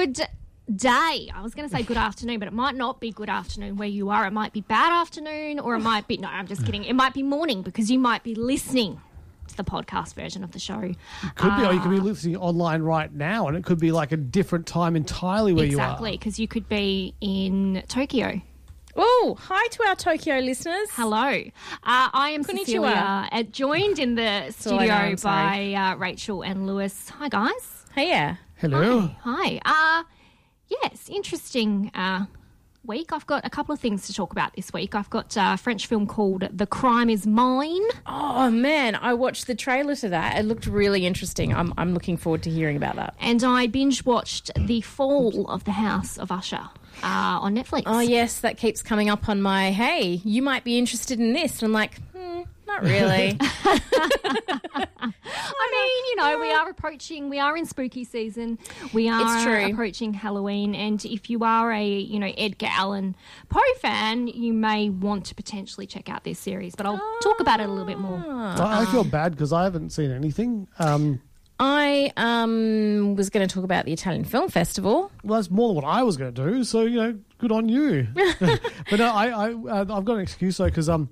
Good day. I was going to say good afternoon, but it might not be good afternoon where you are. It might be bad afternoon, or it might be, no, I'm just kidding. It might be morning because you might be listening to the podcast version of the show. It could be, or you could be listening online right now, and it could be like a different time entirely where Exactly, you are. Exactly, because you could be in Tokyo. Oh, hi to our Tokyo listeners. Hello. Uh, I am Konnichiwa. Cecilia, uh, joined in the all I know, studio by uh, Rachel and Lewis. Hi, guys. Hey, yeah. Hello. Hi. Uh, yes, interesting uh, week. I've got a couple of things to talk about this week. I've got a French film called The Crime Is Mine. Oh man, I watched the trailer to that. It looked really interesting. I'm I'm looking forward to hearing about that. And I binge watched The Fall of the House of Usher uh, on Netflix. Oh yes, that keeps coming up on my. Hey, you might be interested in this. And I'm like, hmm, not really. I mean, you know, we are approaching, we are in spooky season. We are It's true. approaching Halloween. And if you are a, you know, Edgar Allan Poe fan, you may want to potentially check out this series. But I'll talk about it a little bit more. I, I feel bad because I haven't seen anything. Um, I um was going to talk about the Italian Film Festival. well, that's more than what I was going to do. So you know, good on you. but no, I, I uh, I've got an excuse though because um.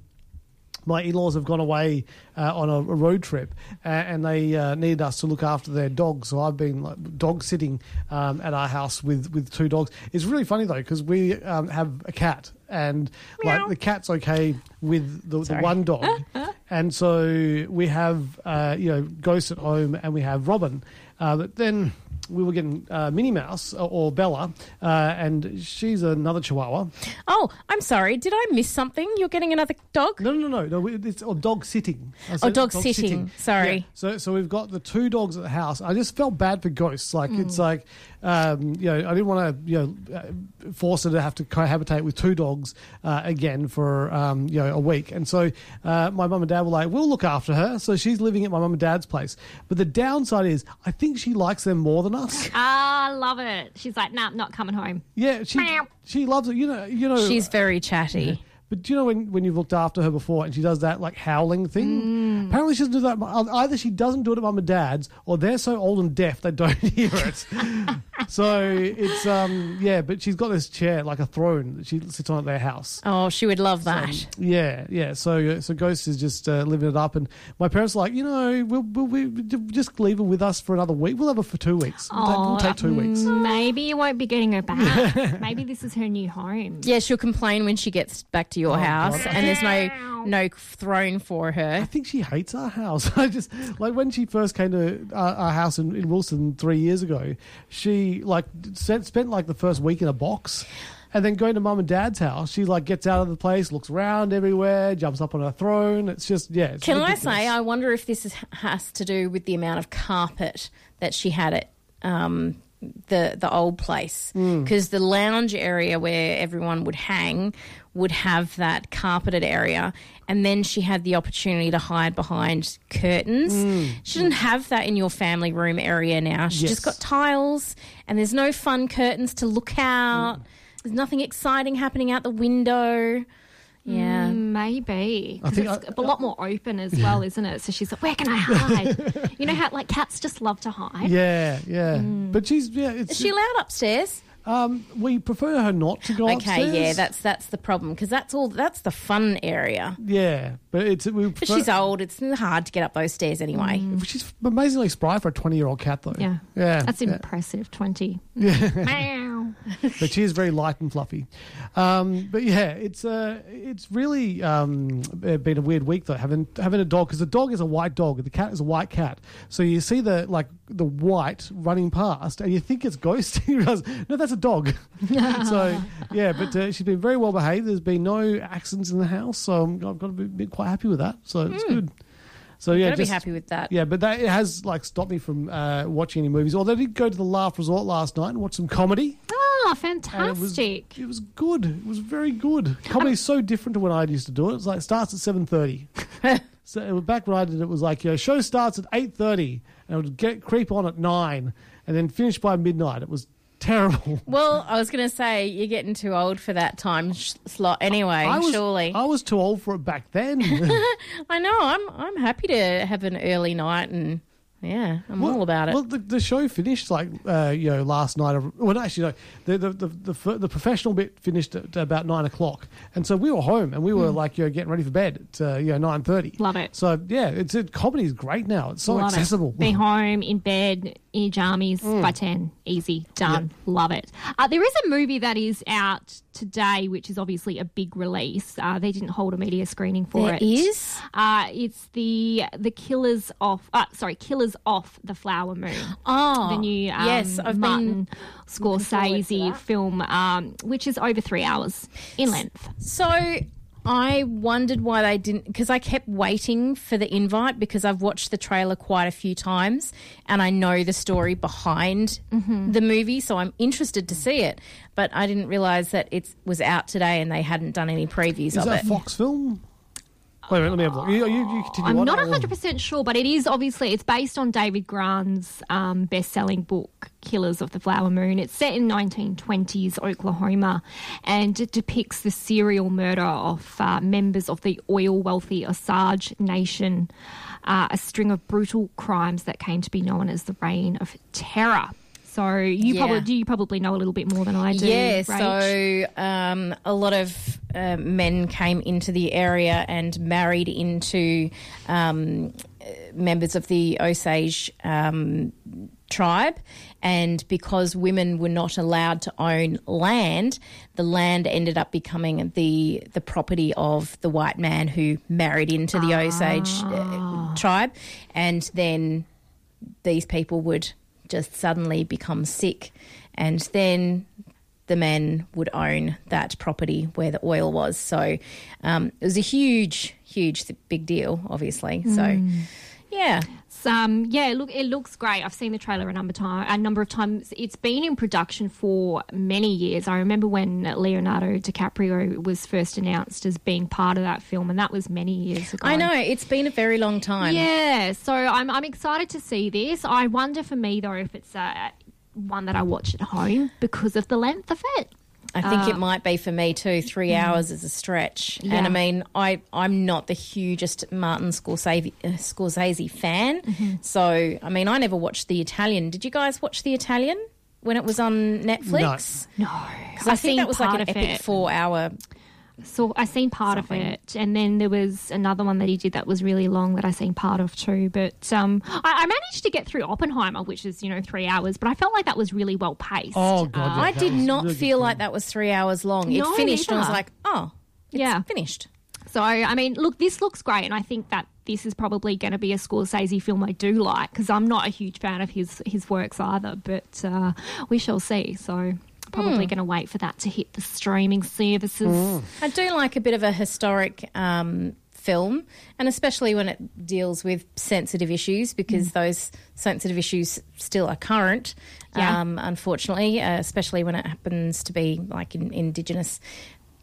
My in-laws have gone away uh, on a, a road trip, uh, and they uh, needed us to look after their dogs. So I've been like, dog sitting um, at our house with, with two dogs. It's really funny though because we um, have a cat, and like the cat's okay with the, the one dog, and so we have uh, you know Ghost at home, and we have Robin. Uh, but then we were getting uh, Minnie Mouse or, or Bella, uh, and she's another Chihuahua. Oh, I'm sorry. Did I miss something? You're getting another dog? No, no, no, no. It's or dog sitting. I Oh, said dog sitting. Sorry. Yeah. So, so we've got the two dogs at the house. I just felt bad for ghosts. Like Mm. it's like, um, you know, I didn't want to, you know, uh, force her to have to cohabitate with two dogs uh, again for, um, you know, a week. And so uh, my mum and dad were like, "We'll look after her." So she's living at my mum and dad's place. But the downside is, I think she likes them more than us. Ah, love it. She's like, nah, not coming home. Yeah, she she loves it. You know, you know. She's very chatty. But do you know when, when you've looked after her before and she does that like howling thing? Mm. Apparently she doesn't do that. Either she doesn't do it at mum and dad's, or they're so old and deaf they don't hear it. so it's um yeah, but she's got this chair like a throne that she sits on at their house. Oh, she would love that. Yeah, yeah. So so Ghost is just uh, living it up, and my parents are like, you know, we'll, we'll, we just leave her with us for another week. We'll have her for two weeks. We'll, take, we'll take two weeks. Maybe you won't be getting her back. Maybe this is her new home. Yeah, she'll complain when she gets back to your Oh, house, God. and there's no no throne for her. I think she hates our house. I just like when she first came to our, our house in, in Wilson three years ago. She like spent, spent like the first week in a box, and then going to mum and dad's house, she like gets out of the place, looks around everywhere, jumps up on her throne. It's just yeah. It's Can I say, I wonder if this is, has to do with the amount of carpet that she had it um, the the old place, Hmm. because the lounge area where everyone would hang would have that carpeted area, and then she had the opportunity to hide behind curtains. She didn't have that in your family room area now. She. Yes. just got tiles, and there's no fun curtains to look out. There's nothing exciting happening out the window. Yeah. Mm, maybe. I 'Cause think it's I- a lot more open as well, isn't it? So she's like, where can I hide? you know how like cats just love to hide? Yeah, yeah. Mm. But she's yeah. It's Is she allowed upstairs? Um, we prefer her not to go Okay, upstairs. yeah, that's that's the problem because that's all that's the fun area. yeah, but it's we. But she's old; it's hard to get up those stairs anyway. Mm. She's amazingly spry for a twenty-year-old cat, though. Yeah. yeah, That's yeah. impressive. 20. Meow. but she is very light and fluffy. Um, but yeah, it's uh, it's really um, been a weird week though having having a dog because the dog is a white dog and the cat is a white cat. So you see the like the white running past and you think it's ghost. you realize no, that's a dog. so yeah, but uh, she's been very well behaved. There's been no accidents in the house, so I'm, I've got to be, quite happy with that. So it's good. So yeah, Gotta be happy with that. Yeah, but that it has like stopped me from uh, watching any movies. Although I did go to the Laugh Resort last night and watch some comedy. Oh, Ah, and it was, fantastic. it was good. It was very good. Comedy is so different to when I used to do it. It's like it starts at seven thirty. so it was back when I did it, it was like you know, show starts at eight thirty and it would get creep on at nine and then finish by midnight. It was terrible. Well, I was going to say you're getting too old for that time sh- slot anyway. I was, surely, I was too old for it back then. I know. I'm I'm happy to have an early night, and yeah, I'm all about it. Well, the, the show finished like uh, you know last night. Well, actually, no. The the, the the the professional bit finished at about nine o'clock, and so we were home and we were like you know getting ready for bed at uh, you know nine thirty. Love it. So yeah, it's it, comedy is great now. It's so Love accessible. It. Be home, in bed, in jammies Mm. by 10. Easy. Done. Love it. Uh, there is a movie that is out today, which is obviously a big release. Uh, they didn't hold a media screening for There it. is? Uh, it's the the Killers off. Uh, sorry, Killers off the Flower Moon. Oh, the new um, yes, I've Martin to Scorsese film, um, which is over three hours in length. So I wondered why they didn't, because I kept waiting for the invite because I've watched the trailer quite a few times and I know the story behind Mm-hmm. the movie, so I'm interested to see it. But I didn't realize that it was out today and they hadn't done any previews Is of that it. a Fox film? Wait a minute, let me have a look. You, you, you continue I'm on. not 100% sure, but it is obviously it's based on David Grann's um, best-selling book Killers of the Flower Moon. It's set in 1920s Oklahoma and it depicts the serial murder of uh, members of the oil wealthy Osage Nation, uh, a string of brutal crimes that came to be known as the Reign of Terror. So you Yeah. probably you probably know a little bit more than I do. Yeah, Rach. so um, a lot of uh, men came into the area and married into um, members of the Osage um, tribe. And because women were not allowed to own land, the land ended up becoming the the property of the white man who married into the Osage uh, tribe, and then these people would just suddenly become sick and then the men would own that property where the oil was. So um, it was a huge huge big deal obviously. So yeah It's, um, yeah, look, it looks great. I've seen the trailer a number time, a number of times. It's been in production for many years. I remember when Leonardo DiCaprio was first announced as being part of that film, and that was many years ago. i know it's been a very long time Yeah, so I'm I'm excited to see this. I wonder for me though if it's uh, one that I watch at home because of the length of it. I think Uh, it might be for me too. Three hours is a stretch, Yeah. and I mean, I I'm not the hugest Martin Scorsese uh, Scorsese fan. Mm-hmm. So I mean, I never watched The Italian. Did you guys watch The Italian when it was on Netflix? No, because I I've think that was like an epic it. four hour. So I seen part Something. of it, and then there was another one that he did that was really long that I seen part of too. But um, I, I managed to get through Oppenheimer, which is you know three hours, but I felt like that was really well paced. Oh god, yeah, I that did was not really feel film. like that was three hours long. It No, finished, and I was neither. like, oh, it's Yeah. finished. So I mean, look, this looks great, and I think that this is probably going to be a Scorsese film I do like because I'm not a huge fan of his his works either. But uh, we shall see. So probably Hmm. going to wait for that to hit the streaming services. I do like a bit of a historic um, film, and especially when it deals with sensitive issues, because those sensitive issues still are current, Yeah. um, unfortunately, uh, especially when it happens to be like in, Indigenous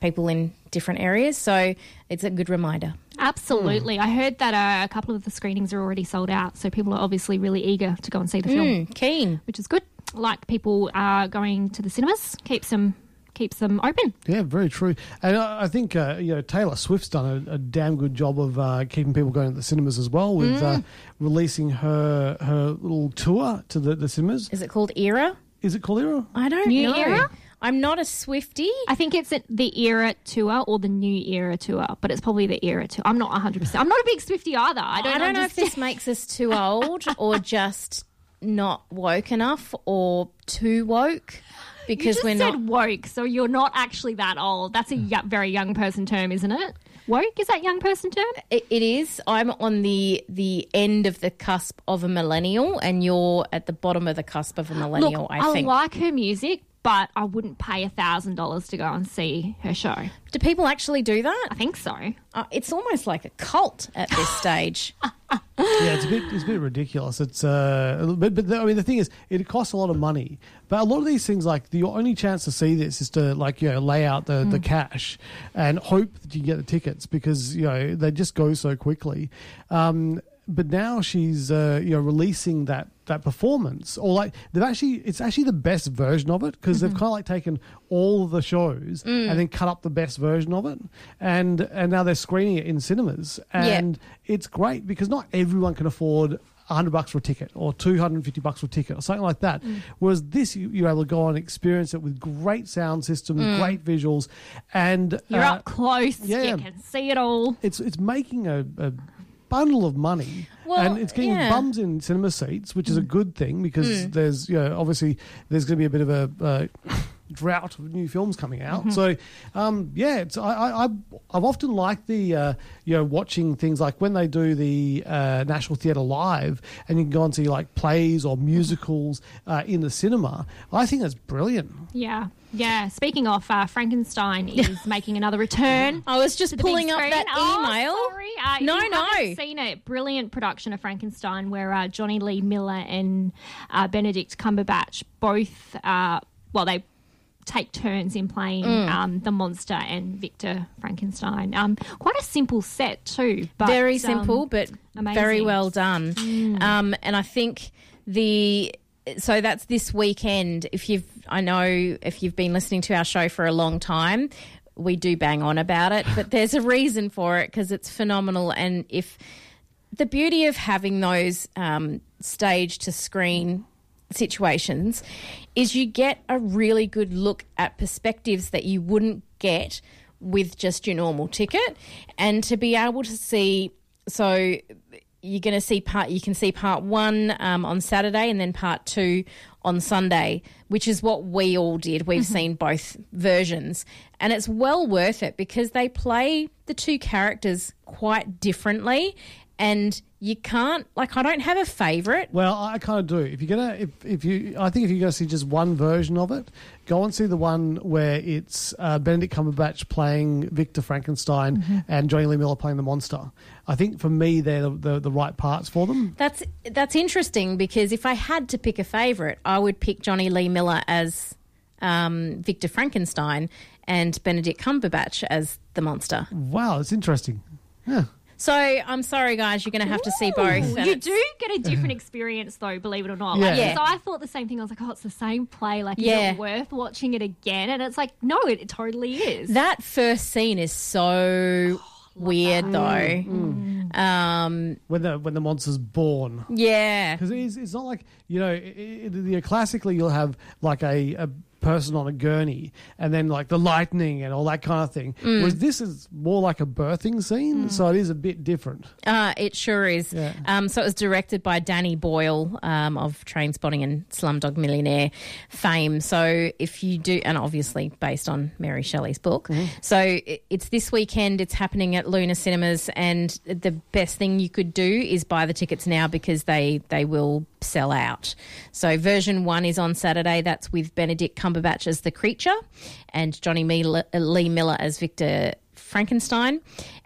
people in different areas. So it's a good reminder. Absolutely. I heard that uh, a couple of the screenings are already sold out, so people are obviously really eager to go and see the film, Mm, keen. which is good. Like people are going to the cinemas, keeps them keeps them open. Yeah, very true. And I, I think uh, you know Taylor Swift's done a, a damn good job of uh, keeping people going to the cinemas as well with uh, releasing her her little tour to the, the cinemas. Is it called Era? Is it called era? I don't New know. era? I'm not a Swifty. I think it's the era tour or the new era tour, but it's probably the era tour. I'm not 100%. I'm not a big Swifty either. I don't, I don't know if this makes us too old or just not woke enough or too woke because we're said not. woke, so you're not actually that old. That's a very young person term, isn't it? Woke is that young person term? It, it is. I'm on the the end of the cusp of a millennial, and you're at the bottom of the cusp of a millennial. Look, I think. I like her music, but I wouldn't pay a thousand dollars to go and see her show. Do people actually do that? I think so. Uh, it's almost like a cult at this stage. yeah, it's a bit it's a bit ridiculous. It's uh, a little bit, but the, I mean the thing is, it costs a lot of money. But a lot of these things, like the only chance to see this is to like you know lay out the, the cash and hope that you get the tickets because you know they just go so quickly. Um, but now she's uh, you know releasing that that performance or like they've actually it's actually the best version of it because they've mm-hmm. kind of like taken all the shows mm. and then cut up the best version of it and and now they're screening it in cinemas. And it's great because not everyone can afford 100 bucks for a ticket or 250 bucks for a ticket or something like that. Mm. Whereas this you, you're able to go and experience it with great sound system mm. great visuals and You're uh, up close. yeah. You can see it all. it's it's making a, a bundle of money. Well, and it's getting yeah. bums in cinema seats which is a good thing because there's you know obviously there's going to be a bit of a uh, drought of new films coming out so um, yeah it's I, I I've- I've often liked the uh, you know watching things like when they do the uh, National Theatre live and you can go and see like plays or musicals uh, in the cinema I think that's brilliant Yeah, yeah. Speaking of, uh, Frankenstein is making another return. I was just to the big pulling up screen. that Oh, email. sorry. Uh, No, you no. seen it. Brilliant production of Frankenstein, where uh, Jonny Lee Miller and uh, Benedict Cumberbatch both, uh, well, they take turns in playing Mm. um, the monster and Victor Frankenstein. Um, quite a simple set too, but very um, simple, but amazing. very well done. Um, and I think the so that's this weekend. If you've, I know if you've been listening to our show for a long time, we do bang on about it, but there's a reason for it because it's phenomenal. And if the beauty of having those um, stage to screen situations is you get a really good look at perspectives that you wouldn't get with just your normal ticket. And to be able to see so you're going to see part you can see part one um, on saturday and then part two on sunday which is what we all did. We've seen both versions. And it's well worth it because they play the two characters quite differently and you can't like i don't have a favorite Well, I kind of do. If you're gonna, if, if you, I think if you're gonna see just one version of it, go and see the one where it's uh, Benedict Cumberbatch playing Victor Frankenstein Mm-hmm. and Jonny Lee Miller playing the monster. I think for me, they're the, the, the right parts for them. That's that's interesting because if I had to pick a favourite, I would pick Jonny Lee Miller as um, Victor Frankenstein and Benedict Cumberbatch as the monster. Wow, it's interesting. Yeah. So I'm sorry, guys, you're going to have to see both. and You it's- do get a different experience, though, believe it or not. Yeah. Like, Yeah. So I thought the same thing. I was like, oh, it's the same play. Like, is Yeah. it worth watching it again? And it's like, no, it totally is. That first scene is so oh, weird, though. Mm, mm. Mm. Um, When the when the monster's born. yeah, Because it's, it's not like you know, it, it, you know, classically you'll have like a, a person on a gurney and then like the lightning and all that kind of thing. Mm. Whereas this is more like a birthing scene, so it is a bit different. Uh, it sure is. Yeah. Um, so it was directed by Danny Boyle um, of Trainspotting and Slumdog Millionaire fame. So if you do, and obviously based on Mary Shelley's book. So it, it's this weekend. It's happening at Luna Cinemas, and the best thing you could do is buy the tickets now because they they will sell out. So version one is on Saturday. That's with Benedict Cumberbatch as the creature, and Jonny Lee Miller as Victor Frankenstein.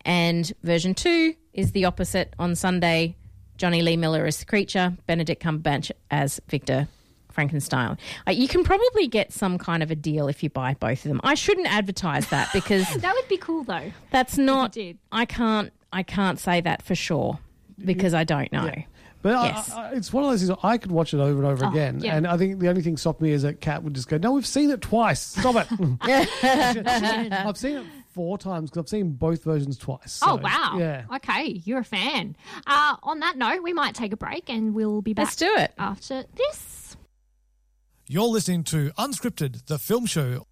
And version two is the opposite on Sunday. Jonny Lee Miller as the creature, Benedict Cumberbatch as Victor Frankenstein. Uh, you can probably get some kind of a deal if you buy both of them. I shouldn't advertise that because that would be cool, though. that's not. I can't. I can't say that for sure because I don't know. But Yes. I, I, it's one of those things I could watch it over and over Oh, again. yeah. And I think the only thing stopped me is that Kat would just go, No, we've seen it twice. Stop it. I've seen it four times because I've seen both versions twice. oh, wow. Yeah. Okay, you're a fan. Uh, on that note, we might take a break and we'll be back Let's do it. after this. You're listening to Unscripted, the film show.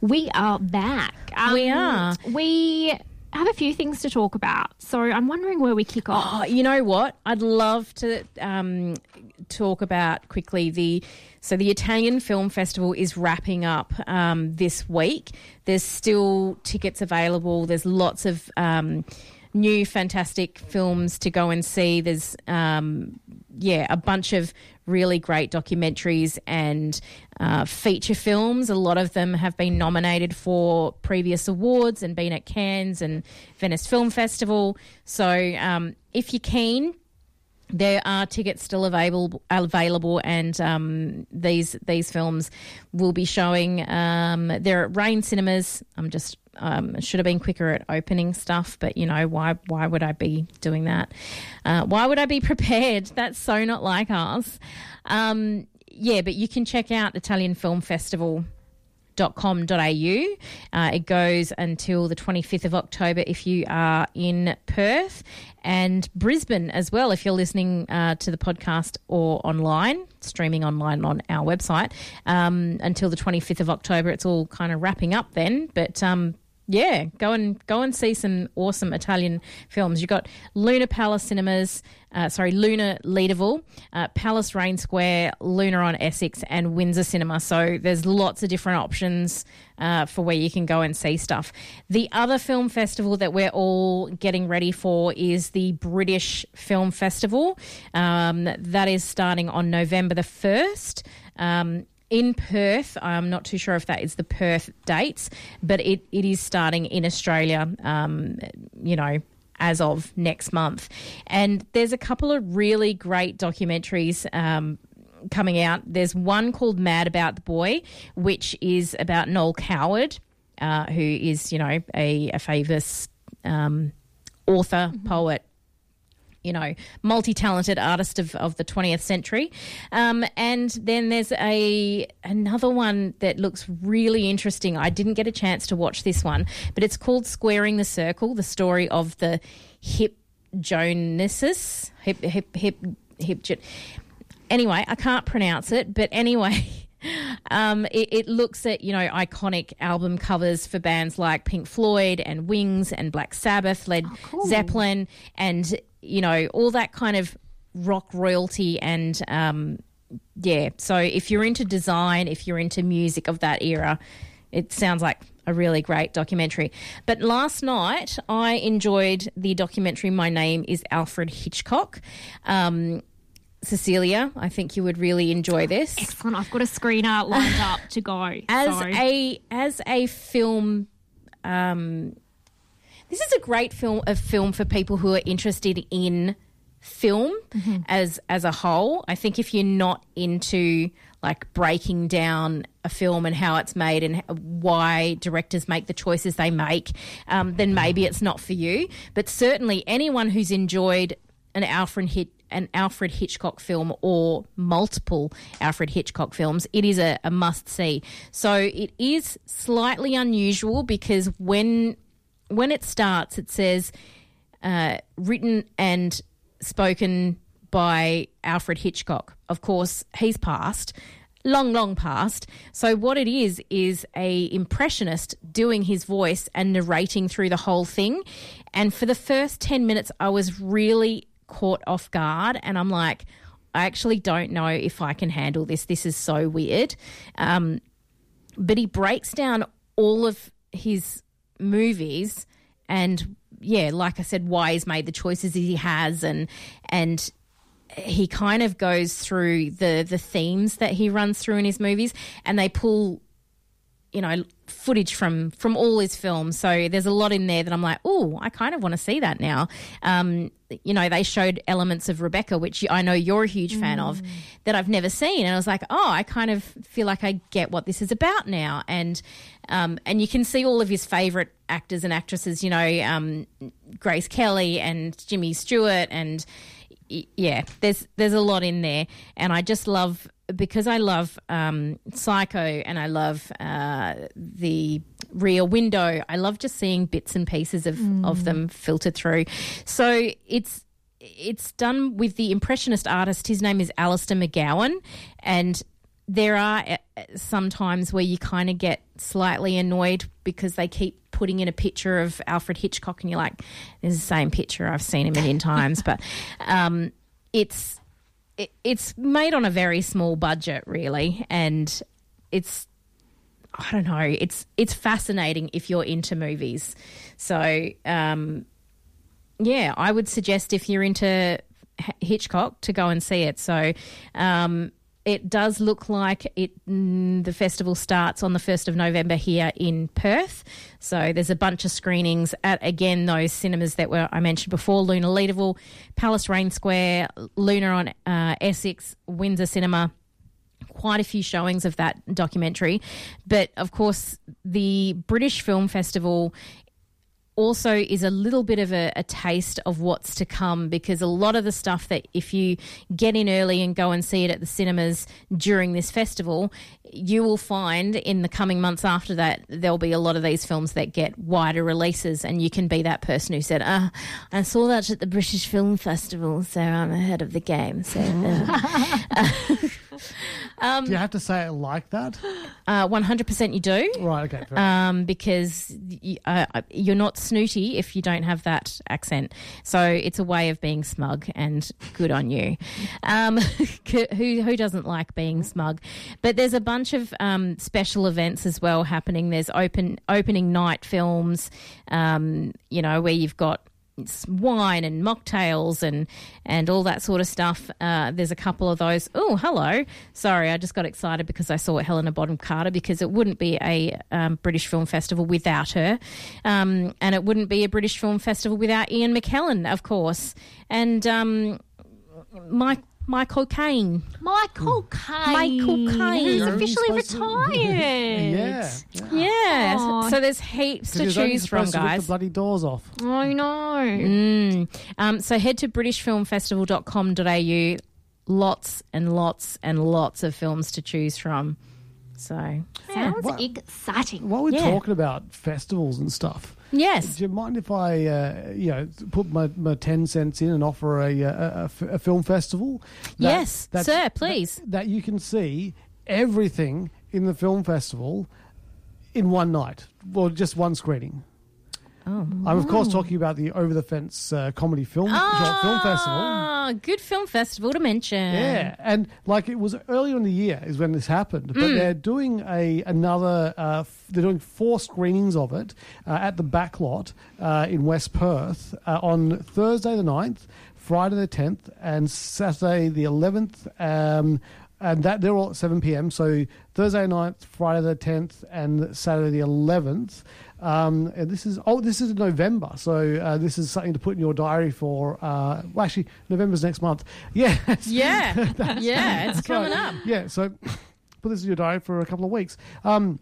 We are back. We are. We have a few things to talk about. So I'm wondering where we kick off. Oh, you know what? I'd love to um, talk about quickly the. So the Italian Film Festival is wrapping up um, this week. There's still tickets available. There's lots of um, new fantastic films to go and see. There's um, yeah a bunch of really great documentaries and uh, feature films. A lot of them have been nominated for previous awards and been at Cannes and Venice Film Festival. So um, if you're keen, there are tickets still available available and um, these these films will be showing um, they're at rain cinemas. I'm just um, should have been quicker at opening stuff but you know why why would i be doing that? Uh, why would i be prepared? That's so not like us. Um, yeah but you can check out italian film festival com.au. Uh, it goes until the 25th of October if you are in Perth and Brisbane as well if you're listening uh, to the podcast or online, streaming online on our website. Um, until the 25th of October, it's all kind of wrapping up then. But um, yeah, go and go and see some awesome Italian films. You've got Luna Palace Cinemas, uh, sorry, Luna Leederville, uh, Palace Raine Square, Luna on Essex, and Windsor Cinema. So there's lots of different options uh, for where you can go and see stuff. The other film festival that we're all getting ready for is the British Film Festival. Um, that is starting on November the 1st. Um, in Perth. I'm not too sure if that is the Perth dates, but it, it is starting in Australia, um, you know, as of next month. And there's a couple of really great documentaries. Um, coming out. There's one called Mad About the Boy, which is about Noel Coward, uh, who is, you know, a, a famous um, author, mm-hmm. poet, you know, multi-talented artist of, of the 20th century. Um, and then there's a another one that looks really interesting. I didn't get a chance to watch this one, but it's called Squaring the Circle, the story of the hip Joneses. Hip, hip, hip, hip, hip. Anyway, I can't pronounce it, but anyway. Um, it, it, looks at you know iconic album covers for bands like Pink Floyd and Wings and Black Sabbath, Led oh, cool. Zeppelin, and you know, all that kind of rock royalty and um, yeah. So if you're into design, if you're into music of that era, it sounds like a really great documentary. But last night I enjoyed the documentary. My name is Alfred Hitchcock. Um, Cecilia, I think you would really enjoy this. Excellent. I've got a screener lined up to go. As so. a as a film um, this is a great film, a film for people who are interested in film mm-hmm. as as a whole. I think if you're not into like breaking down a film and how it's made and why directors make the choices they make, um, then maybe it's not for you. But certainly, anyone who's enjoyed an Alfred hit an Alfred Hitchcock film or multiple Alfred Hitchcock films, it is a, a must see. So it is slightly unusual because when when it starts, it says uh, written and spoken by Alfred Hitchcock. Of course, he's passed, long, long past. So what it is is a impressionist doing his voice and narrating through the whole thing. And for the first ten minutes, I was really caught off guard, and I'm like, I actually don't know if I can handle this. This is so weird. Um, but he breaks down all of his movies and yeah, like I said, why he's made the choices he has, and and he kind of goes through the the themes that he runs through in his movies, and they pull, you know, footage from from all his films. So there's a lot in there that I'm like, oh, I kind of want to see that now. Um, you know, they showed elements of Rebecca, which I know you're a huge fan mm. of, that I've never seen, and I was like, oh, I kind of feel like I get what this is about now, and um, and you can see all of his favourite actors and actresses, you know, um, Grace Kelly and Jimmy Stewart, and yeah, there's there's a lot in there, and I just love because I love um, Psycho and I love uh, the Rear Window. I love just seeing bits and pieces of mm. of them filtered through. So it's it's done with the impressionist artist. His name is Alistair McGowan, and there are uh, some times where you kind of get slightly annoyed because they keep putting in a picture of Alfred Hitchcock, and you're like, "There's the same picture. I've seen a million times." But um, it's it, it's made on a very small budget, really, and it's I don't know. It's it's fascinating if you're into movies. So um, yeah, I would suggest if you're into Hitchcock to go and see it. So um, it does look like it. Mm, the festival starts on the first of November here in Perth. So there's a bunch of screenings at again those cinemas that were I mentioned before: Luna Leederville, Palace Raine Square, Luna on uh, Essex, Windsor Cinema quite a few showings of that documentary. But of course, the British Film Festival also is a little bit of a, a, taste of what's to come because a lot of the stuff that if you get in early and go and see it at the cinemas during this festival, you will find in the coming months after that there'll be a lot of these films that get wider releases, and you can be that person who said, uh, "I saw that at the British Film Festival, so I'm ahead of the game." So. Um, do you have to say it like that? Uh, one hundred percent, you do. Right. Okay. Um, because you, uh, you're not snooty if you don't have that accent. So it's a way of being smug, and good on you. Um, who who doesn't like being smug? But there's a bunch of um, special events as well happening. There's open opening night films, um, you know, where you've got wine and mocktails and and all that sort of stuff. Uh, there's a couple of those. Oh, hello. Sorry, I just got excited because I saw Helena Bonham Carter because it wouldn't be a um, British Film Festival without her, um, and it wouldn't be a British Film Festival without Ian McKellen, of course, and um, Mike. Michael Caine. Michael Caine. Michael Caine. Who's officially retired. yeah. Yeah. yeah. Aw. So there's heaps to He's only choose from, supposed to guys. the bloody doors off. I know. Mm. Um, so head to britishfilmfestival.com.au. Lots and lots and lots of films to choose from. So, Sounds What- exciting. While we're Yeah. talking about festivals and stuff, yes. do you mind if I, uh, you know, put my, my ten cents in and offer a a film festival? that- Yes, sir, please. That, that you can see everything in the film festival in one night, or just one screening. Oh. I'm of course talking about the Over the Fence uh, comedy film short film festival. Ah, good film festival to mention. Yeah, and like it was earlier in the year is when this happened, but Mm. they're doing a another. Uh, f- they're doing four screenings of it uh, at the Backlot uh, in West Perth uh, on Thursday the 9th, Friday the tenth, and Saturday the eleventh. Um, and that they're all at seven pm. So Thursday 9th, Friday the tenth, and Saturday the eleventh. Um, and this is oh, this is November, so uh, this is something to put in your diary for. Uh, well, actually, November's next month. Yeah, Yeah. yeah, it's coming up. Yeah, so put this in your diary for a couple of weeks. Um,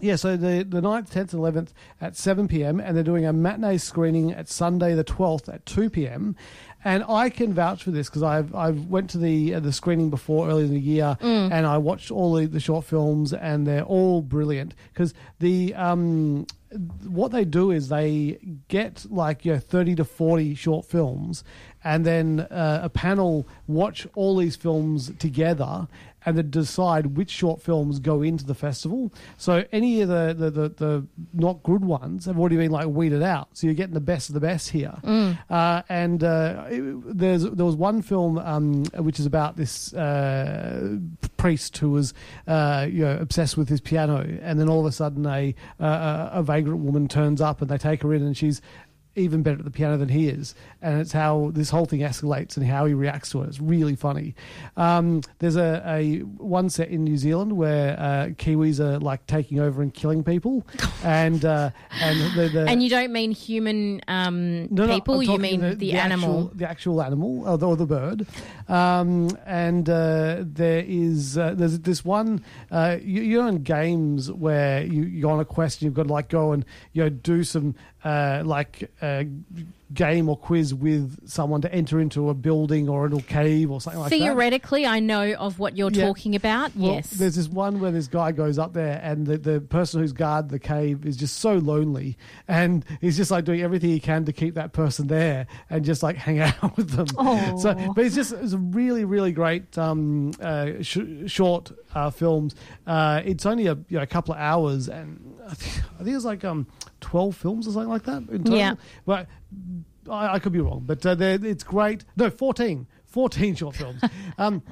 yeah, so the, the 9th, 10th, 11th at 7 p.m., and they're doing a matinee screening at Sunday the 12th at 2 p.m. And I can vouch for this because I've I've went to the uh, the screening before earlier in the year, Mm. and I watched all the, the short films, and they're all brilliant because the um what they do is they get like you know 30 to 40 short films and then uh, a panel watch all these films together and then decide which short films go into the festival. So any of the the, the, the not good ones have already been like weeded out. So you're getting the best of the best here. Uh, and uh, it- there's there was one film um, which is about this uh, priest who was uh, you know obsessed with his piano, and then all of a sudden a uh, a vagrant woman turns up and they take her in, and she's even better at the piano than he is, and it's how this whole thing escalates and how he reacts to it. It's really funny. Um, there's a, a one set in New Zealand where uh, Kiwis are like taking over and killing people, and uh, and the, the And you don't mean human um, no, no, people, you mean the, animal. actual, the actual animal or the, or the bird. Um, and uh, there is uh, there's this one uh, you, you know in games where you you go on a quest and you've got to like go and you know do some uh, like game or quiz with someone to enter into a building or a little cave or something like that. Theoretically, I know of what you're Yeah. talking about. Well, yes. There's this one where this guy goes up there and the, the person who's guard the cave is just so lonely and he's just like doing everything he can to keep that person there and just like hang out with them. Oh. So, but it's just it's a really really great um, uh, sh- short uh, films. Uh, it's only a you know, a couple of hours and I think, I think it's like um, twelve films or something like that. In total. Yeah. but I, I could be wrong. But uh, it's great. No, 14. 14 short films. um,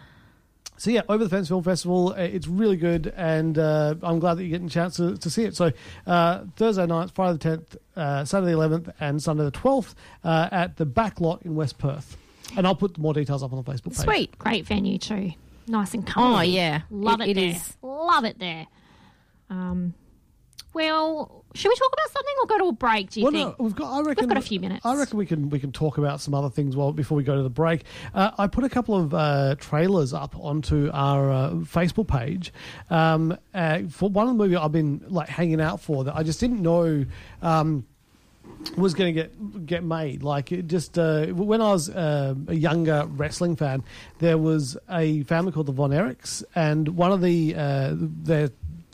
so yeah, over the fence film festival, uh, it's really good, and uh, I'm glad that you're getting a chance to, to see it. So uh, Thursday night, Friday the 10th, uh, Saturday the 11th, and Sunday the 12th uh, at the back lot in West Perth. And I'll put more details up on the Facebook page. Sweet. Great venue too. Nice and comfy. Oh, yeah. Love It- it, it there. is. Love it there. Um, well, should we talk about something or go to a break? Do you Well, think? no, we've got. I reckon we've got a few minutes. I reckon we can we can talk about some other things while before we go to the break. Uh, I put a couple of uh, trailers up onto our uh, Facebook page um, uh, for one of the movie I've been like hanging out for that I just didn't know. Um, was going to get get made. Like it just uh, when I was uh, a younger wrestling fan, there was a family called the Von Erichs, and one of the uh, their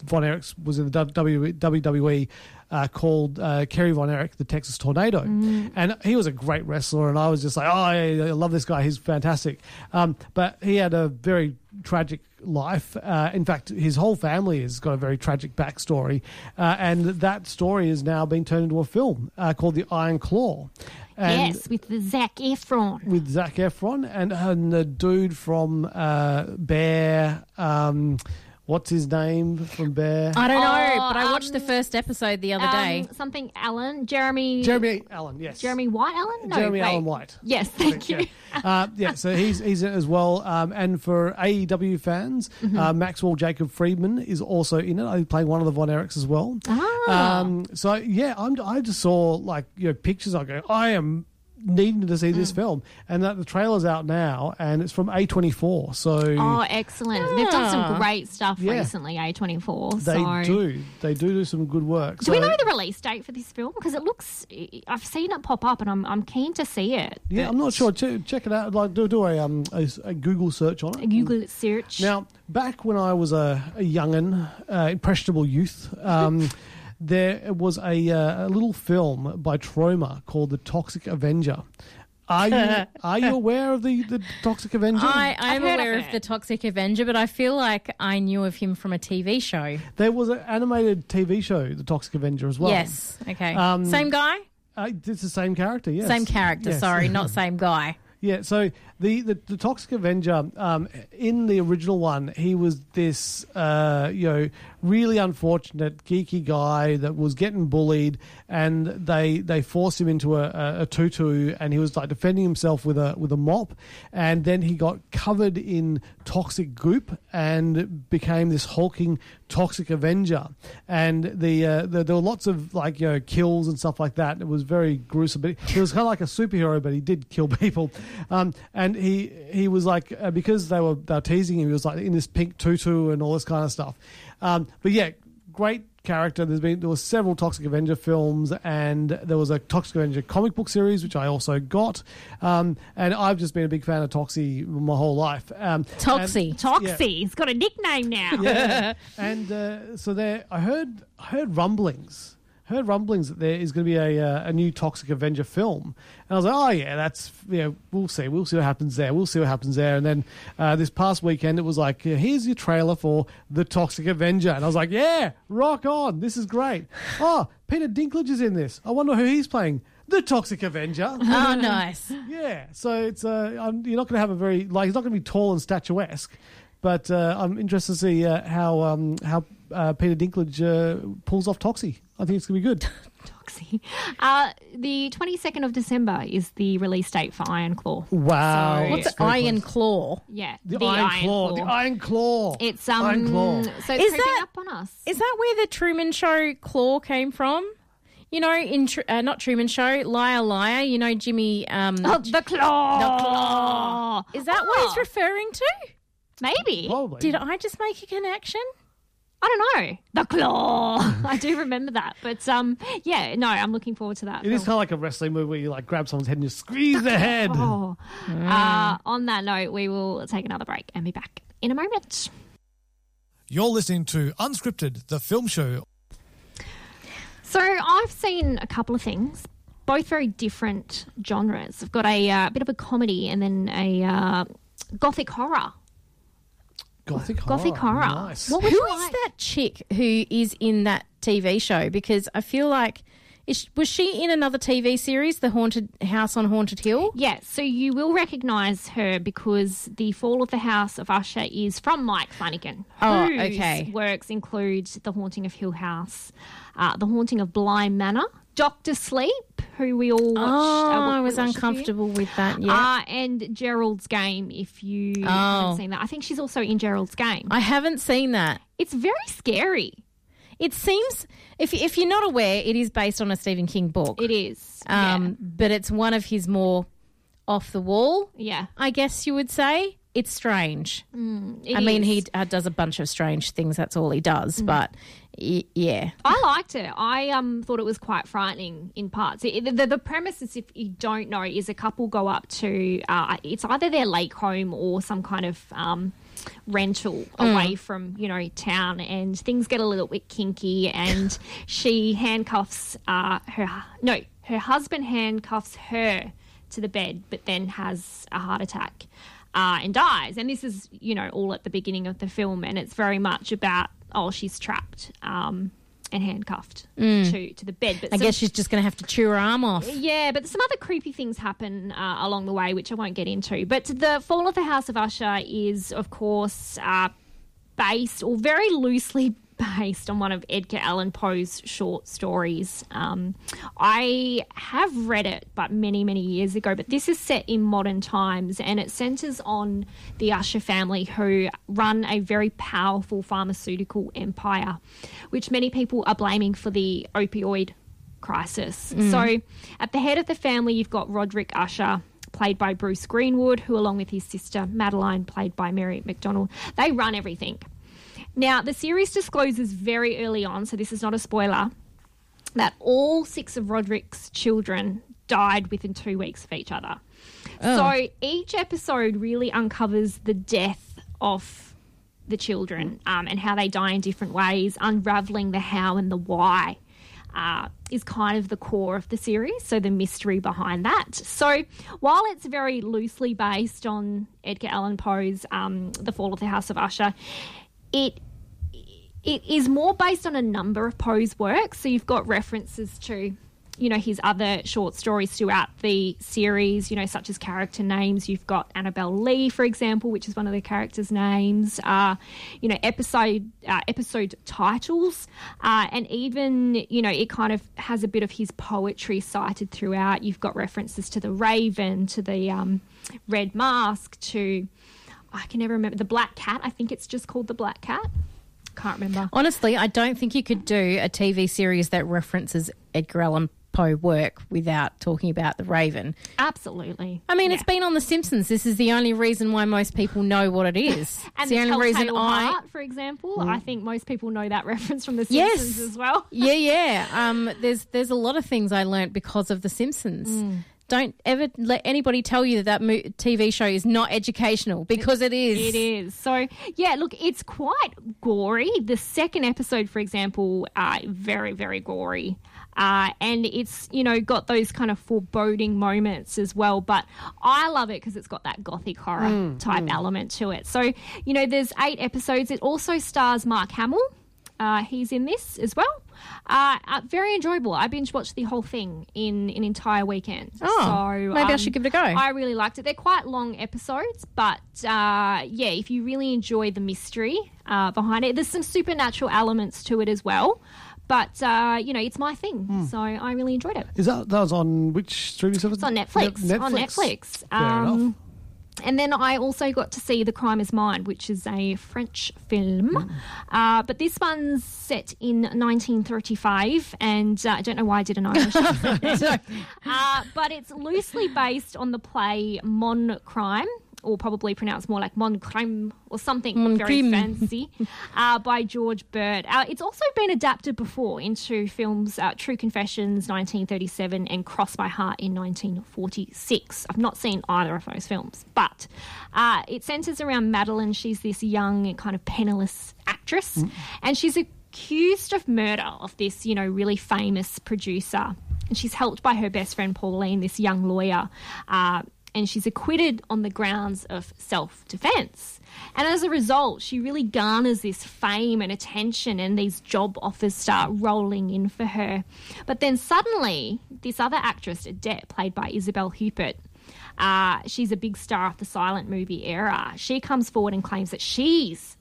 Von Erichs was in the WWE. Uh, called uh, Kerry Von Erich, the Texas Tornado, and he was a great wrestler. And I was just like, oh, I, love this guy. He's fantastic. Um, but he had a very tragic life. Uh, in fact, his whole family has got a very tragic backstory, uh, and that story is now being turned into a film uh, called The Iron Claw. And yes, with the Zac Efron. with Zac Efron and, and the dude from uh, Bear. Um, what's his name from Bear? I don't know, Oh, but I watched the um, first episode the other day. Um, something Allen, Jeremy, Jeremy Allen. Yes, Jeremy White Allen. No, Jeremy wait. Allen White. Yes, thank you. Yeah. Uh, yeah, so he's he's in it as well. Um, and for AEW fans, Mm-hmm. uh, Maxwell Jacob Friedman is also in it. He's playing one of the Von Erichs as well. Ah. Um, so yeah, I'm, I just saw like you know pictures. I go, I am needing to see this Mm. film, and that the trailer's out now, and it's from A24. So Oh, excellent! They've done some great stuff Yeah. recently. A twenty four. they so. do, they do do some good work. Do we know the release date for this film? Because it looks, I've seen it pop up, and I'm I'm keen to see it. Yeah, I'm not sure. Check, it out. Like do do a um a, a Google search on it. Google search. Now, back when I was a, a youngin, uh, impressionable youth, um, there was a, uh, a little film by Troma called The Toxic Avenger. Are you are you aware of the, the Toxic Avenger? I, I'm heard of aware of, it. the Toxic Avenger, but I feel like I knew of him from a TV show. there was an animated TV show, The Toxic Avenger, as well. yes. Okay. Um, same guy? Uh, it's the same character, yes. Same character, Yes. sorry, not same guy. Yeah, so the, the, the Toxic Avenger, um, in the original one, he was this, uh, you know, really unfortunate, geeky guy that was getting bullied, and they they forced him into a, a, tutu, and he was like defending himself with a with a mop, and then he got covered in toxic goop and became this hulking toxic Avenger, and the, uh, the there were lots of like you know kills and stuff like that. It was very gruesome, but he was kind of like a superhero, but he did kill people, um, and he he was like uh, because they were they were teasing him, he was like in this pink tutu and all this kind of stuff. Um, but yeah, great character. There's been there were several Toxic Avenger films, and there was a Toxic Avenger comic book series which I also got. Um, and I've just been a big fan of Toxie my whole life. Um, Toxie. and- Toxie. He's got a nickname now. yeah. and uh, so there, I heard I heard rumblings. Heard rumblings that there is going to be a uh, a new Toxic Avenger film, and I was like, oh yeah, that's you know, we'll see, we'll see what happens there, we'll see what happens there. And then uh, this past weekend, it was like, here's your trailer for the Toxic Avenger, and I was like, yeah, rock on, this is great. Oh, Peter Dinklage is in this. I wonder who he's playing. The Toxic Avenger. Oh, nice. Yeah, so it's uh, you're not going to have a very like he's not going to be tall and statuesque, but uh, I'm interested to see uh, how um, how uh, Peter Dinklage uh, pulls off Toxie. I think it's going to be good. Toxie. Uh, the 22nd of December is the release date for Iron Claw. Wow, So- What's Iron close. Claw? Yeah, The, Iron, Claw. The Iron Claw. It's um, Iron Claw. so it's Is creeping that- up on us. Is that where the Truman Show claw came from? You know, in Tr- uh, not Truman Show, Liar Liar. You know, Jimmy. Um, Oh, the claw. The claw. Is that what Oh. he's referring to? Maybe. Probably. Did I just make a connection? I don't know. The claw. I do remember that. But um, yeah, no, I'm looking forward to that. It is film. kind of like a wrestling move where you like grab someone's head and you squeeze their head. Oh. Uh, on that note, we will take another break and be back in a moment. You're listening to Unscripted, the film show. So I've seen a couple of things, both very different genres. I've got a uh, bit of a comedy and then a uh, gothic horror. Gothic horror. Gothic horror. Nice. What Who would is like? that chick who is in that TV show? Because I feel like is, was she in another TV series, The Haunted House on Haunted Hill? Yes, so you will recognise her because the Fall of the House of Usher is from Mike Flanagan. Oh, whose okay. Works include The Haunting of Hill House, uh, The Haunting of Bly Manor, Doctor Sleep, who we all watched. Oh, uh, I was watched a few. uncomfortable with that. Yeah, Uh, and Gerald's Game, if you Oh. haven't seen that. I think she's also in Gerald's Game. I haven't seen that. It's very scary. It seems, if if you're not aware, it is based on a Stephen King book. It is. um, but it's one of his more off the wall. yeah. I guess you would say it's strange. It I mean, is. he uh, does a bunch of strange things. That's all he does. But y- yeah, I liked it. I um thought it was quite frightening in parts. It, the, the premise is, if you don't know, is a couple go up to uh, it's either their lake home or some kind of um, rental away from you know town, and things get a little bit kinky, and she handcuffs uh, her no her husband handcuffs her to the bed, but then has a heart attack. Uh, and dies, and this is you know all at the beginning of the film, and it's very much about oh she's trapped um, and handcuffed to to the bed. But I some- guess she's just going to have to chew her arm off. yeah, but some other creepy things happen uh, along the way, which I won't get into. But the Fall of the House of Usher is, of course, uh, based or very loosely based on one of Edgar Allan Poe's short stories. Um, I have read it, but many, many years ago. But this is set in modern times and it centers on the Usher family who run a very powerful pharmaceutical empire, which many people are blaming for the opioid crisis. So, at the head of the family, you've got Roderick Usher, played by Bruce Greenwood, who, along with his sister Madeline, played by Mary McDonnell, they run everything. Now, the series discloses very early on, so this is not a spoiler, that all six of Roderick's children died within two weeks of each other. So each episode really uncovers the death of the children um, and how they die in different ways, unraveling the how and the why. Uh, is kind of the core of the series, so the mystery behind that. So, while it's very loosely based on Edgar Allan Poe's um, *The Fall of the House of Usher*, it it is more based on a number of Poe's works. So you've got references to, you know, his other short stories throughout the series, you know, such as character names. You've got Annabel Lee, for example, which is one of the characters' names. Uh, you know, episode uh, episode titles, uh, and even you know, it kind of has a bit of his poetry cited throughout. You've got references to the Raven, to the um, Red Mask, to I can never remember the Black Cat. I think it's just called the Black Cat. Can't remember. Honestly, I don't think you could do a TV series that references Edgar Allan Poe work without talking about the Raven. Absolutely. I mean, Yeah. it's been on The Simpsons. This is the only reason why most people know what it is. And the, the only reason I. Heart, for example, I think most people know that reference from The Yes. Simpsons as well. yeah, yeah. Um, there's there's a lot of things I learnt because of The Simpsons. Mm. Don't ever let anybody tell you that that mo- TV show is not educational because it is. It is. So, yeah, look, it's quite gory. The second episode, for example, uh, very, very gory. Uh, and it's, you know, got those kind of foreboding moments as well. But I love it because it's got that gothic horror type element to it. So, you know, there's eight episodes. It also stars Mark Hamill. Uh, he's in this as well. Uh, uh, very enjoyable. I binge watched the whole thing in an entire weekend. Oh, so maybe I um, should give it a go. I really liked it. They're quite long episodes, but uh, yeah, if you really enjoy the mystery uh, behind it, there's some supernatural elements to it as well. But uh, you know, it's my thing, Hmm. so I really enjoyed it. Is that that was on which streaming service? It's on Netflix. Netflix. On Netflix. Fair enough. And then I also got to see The Crime Is Mine, which is a French film. Hmm. Uh, but this one's set in 1935, and uh, I don't know why I did an Irish accent. uh, but it's loosely based on the play Mon Crime, or probably pronounced more like Mon Crime or something Mon very fancy, uh, by Georges Berr. Uh, it's also been adapted before into films uh, True Confessions 1937 and Cross My Heart in 1946. I've not seen either of those films, but uh, it centres around Madeline. She's this young, kind of penniless actress, and she's accused of murder of this, you know, really famous producer. And she's helped by her best friend Pauline, this young lawyer. Uh, and she's acquitted on the grounds of self defense. And as a result, she really garners this fame and attention, and these job offers start rolling in for her. But then suddenly, this other actress, Odette, played by Isabelle Huppert, uh, she's a big star of the silent movie era. She comes forward and claims that she's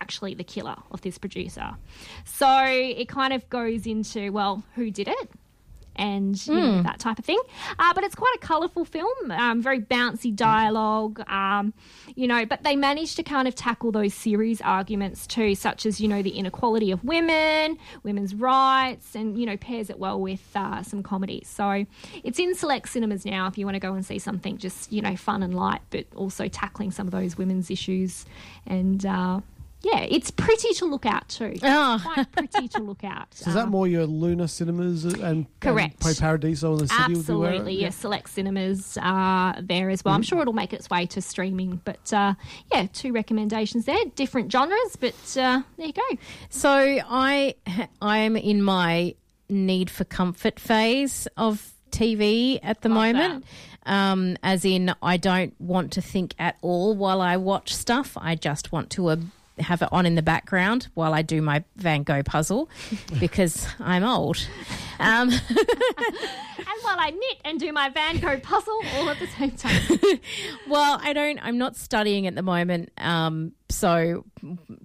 actually the killer of this producer. So it kind of goes into, well, who did it? And you know, that type of thing. Uh, but it's quite a colourful film, um, very bouncy dialogue, um, you know. But they managed to kind of tackle those series arguments too, such as you know the inequality of women, women's rights, and you know pairs it well with uh, some comedy. So it's in select cinemas now if you want to go and see something just you know fun and light, but also tackling some of those women's issues and. Uh, yeah, it's pretty to look out too. Oh. Quite pretty to look out. So is that Um, more your Luna cinemas and Correct. and Paradiso in the city? would be Absolutely, yeah. yes. Select cinemas are there as well. I'm sure it'll make its way to streaming, but uh, yeah, two recommendations there. Different genres, but uh, there you go. So I I am in my need for comfort phase of TV at the moment. Um, as in, I don't want to think at all while I watch stuff. I just want to uh, have it on in the background while I do my Van Gogh puzzle because I'm old. Um, And while I knit and do my Van Gogh puzzle all at the same time. well, I don't. I'm not studying at the moment. Um, so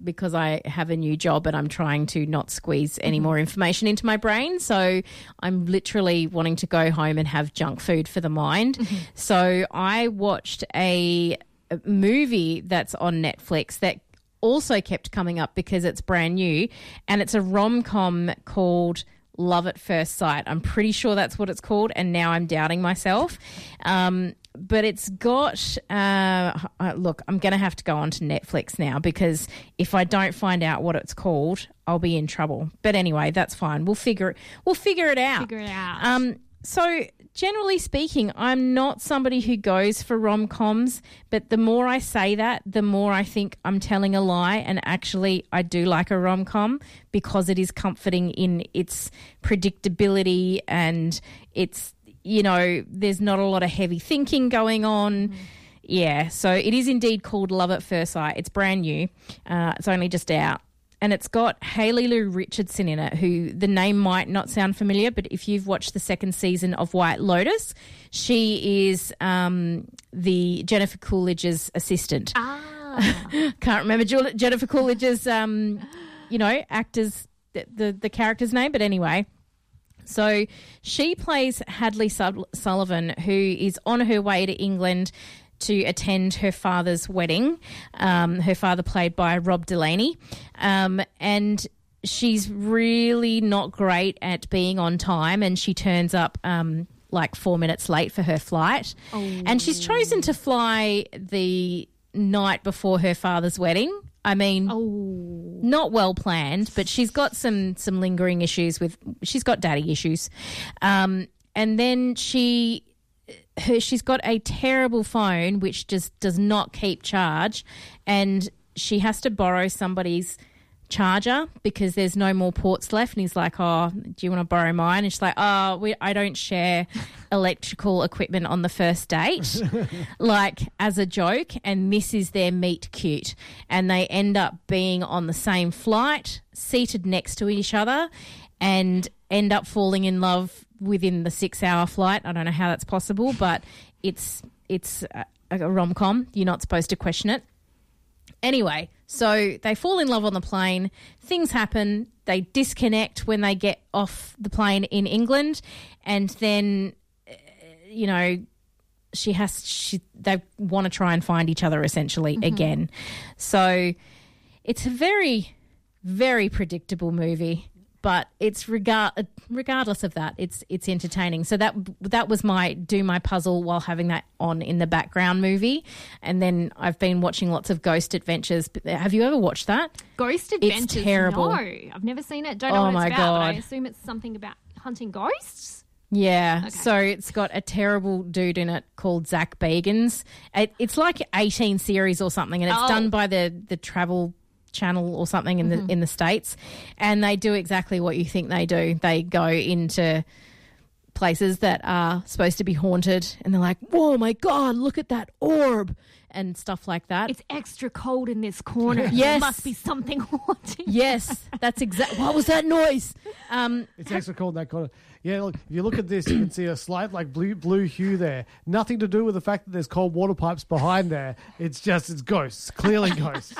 because I have a new job and I'm trying to not squeeze any more information into my brain, so I'm literally wanting to go home and have junk food for the mind. So I watched a, a movie that's on Netflix that also kept coming up because it's brand new, and it's a rom com called. Love at First Sight. I'm pretty sure that's what it's called, and now I'm doubting myself. Um, but it's got uh, uh, look i'm going to have to go on to netflix now because if i don't find out what it's called i'll be in trouble but anyway that's fine we'll figure it we'll figure it out Figure it out. um so generally speaking i'm not somebody who goes for rom-coms but the more i say that the more i think i'm telling a lie and actually i do like a rom-com because it is comforting in its predictability and its you know, there's not a lot of heavy thinking going on. Yeah, so it is indeed called Love at First Sight. It's brand new. Uh, it's only just out. And it's got Haley Lu Richardson in it, who the name might not sound familiar, but if you've watched the second season of White Lotus, she is um, the Jennifer Coolidge's assistant. Ah. Can't remember Jennifer Coolidge's, um, you know, actor's the, the the character's name, but anyway. So she plays Hadley Sullivan, who is on her way to England to attend her father's wedding. Um, her father, played by Rob Delaney, um, and she's really not great at being on time, and she turns up. Um, like four minutes late for her flight. And she's chosen to fly the night before her father's wedding. I mean, not well planned, but she's got some some lingering issues with. She's got daddy issues, um, and then she. Her, she's got a terrible phone which just does not keep charge, and she has to borrow somebody's charger because there's no more ports left. And he's like, "Oh, do you want to borrow mine?" And she's like, "Oh, we, I don't share electrical equipment on the first date." like as a joke, and this is their meet cute, and they end up being on the same flight, seated next to each other, and end up falling in love within the six-hour flight. I don't know how that's possible, but it's it's a, a rom com. You're not supposed to question it. Anyway, so they fall in love on the plane. Things happen. They disconnect when they get off the plane in England, and then, uh, you know, she has she they want to try and find each other essentially again. So it's a very, very predictable movie. But it's regard regardless of that, it's it's entertaining. So that that was my do my puzzle while having that on in the background movie, and then I've been watching lots of Ghost Adventures. Uh, have you ever watched that? Ghost Adventures. It's terrible. No, I've never seen it. Don't know Oh what my it's about. But I assume it's something about hunting ghosts. Yeah, so it's got a terrible dude in it called Zak Bagans. It, it's like 18 series or something, and it's Oh. done by the the Travel Channel or something in Mm-hmm. the in the states. And they do exactly what you think they do. They go into places that are supposed to be haunted, and they're like, "Whoa, my god, look at that orb!" And stuff like that. It's extra cold in this corner. Yes. There must be something haunting. yes, that's exact. What was that noise? Um, It's extra cold in that corner. Yeah, look, if you look at this, you can see a slight like blue blue hue there. Nothing to do with the fact that there's cold water pipes behind there. It's just it's ghosts, clearly ghosts.